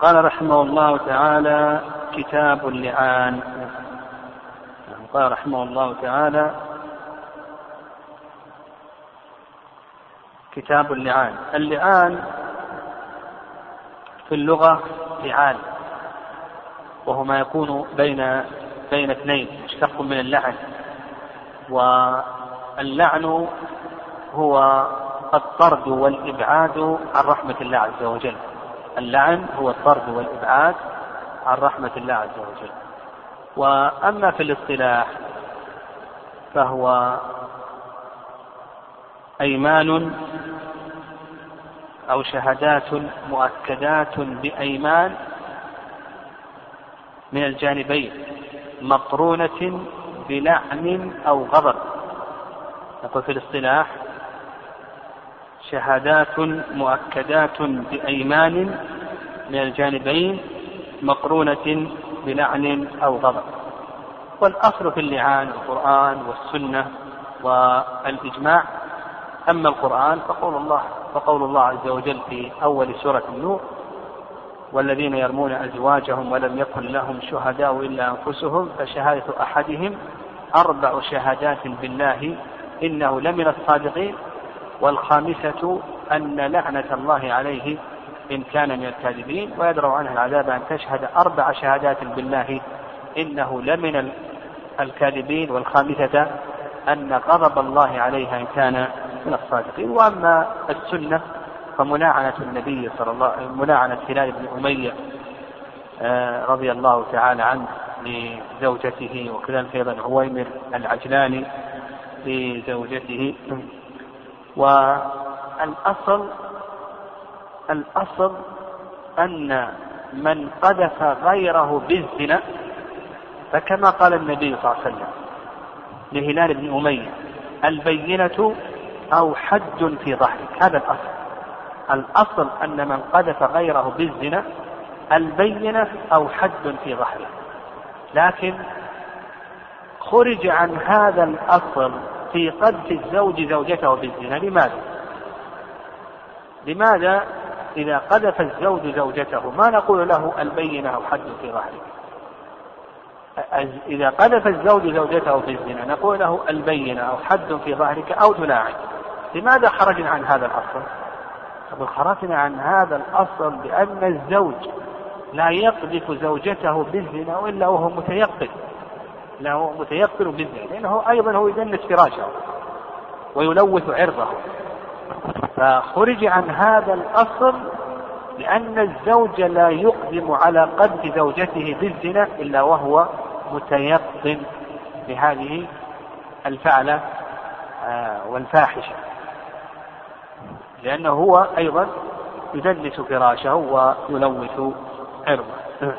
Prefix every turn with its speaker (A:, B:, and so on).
A: قال رحمه الله تعالى كتاب اللعان. قال رحمه الله تعالى كتاب اللعان. اللعان في اللغة لعان وهو ما يكون بين بين اثنين مشتق من اللعن. واللعن هو الطرد والإبعاد عن رحمة الله عز وجل. اللعن هو الطرد والإبعاد عن رحمة الله عز وجل. وأما في الاصطلاح فهو أيمان أو شهادات مؤكدات بأيمان من الجانبين مقرونة بلعن أو غضب. نقول في الاصطلاح شهادات مؤكدات بأيمان من الجانبين مقرونة بلعن أو غضب. والأصل في اللعان القرآن والسنة والإجماع. أما القرآن فقول الله فقول الله عز وجل في أول سورة النور والذين يرمون أزواجهم ولم يكن لهم شهداء إلا أنفسهم فشهادة أحدهم أربع شهادات بالله إنه لمن الصادقين. والخامسة أن لعنة الله عليه إن كان من الكاذبين ويدرأ عنه العذاب أن تشهد أربع شهادات بالله إنه لمن الكاذبين. والخامسة أن غضب الله عليها إن كان من الصادقين. وأما السنة فملاعنة النبي صلى الله ملاعنة هلال بن أمية آه، رضي الله تعالى عنه لزوجته وكذلك أيضا هويمر العجلاني لزوجته. والأصل الأصل أن من قذف غيره بالزنا فكما قال النبي صلى الله عليه وسلم لهلال بن أمية البينة أو حد في ظهرك. هذا الأصل. الأصل أن من قذف غيره بالزنا البينة أو حد في ظهره. لكن خرج عن هذا الأصل في قذف الزوج زوجته بالزنا. لماذا؟ لماذا إذا قذف الزوج زوجته؟ ما نقول له البينة أو حد في ظهرك. إذا قذف الزوج زوجته في الزنا نقول له البينة أو حد في ظهرك أو تلاعن لماذا خرجنا عن هذا الأصل؟ نقول خرجنا عن هذا الأصل بأن الزوج لا يقذف زوجته بالزنا إلا وهو متيقن. هو متيقن بالزنا لأنه أيضا هو يدنس فراشه ويلوث عرضه. فخرج عن هذا الأصل لأن الزوج لا يقدم على قذف زوجته بالزنا إلا وهو متيقن بهذه الفعلة آه، والفاحشة. لأنه هو أيضا يدنس فراشه ويلوث عرضه.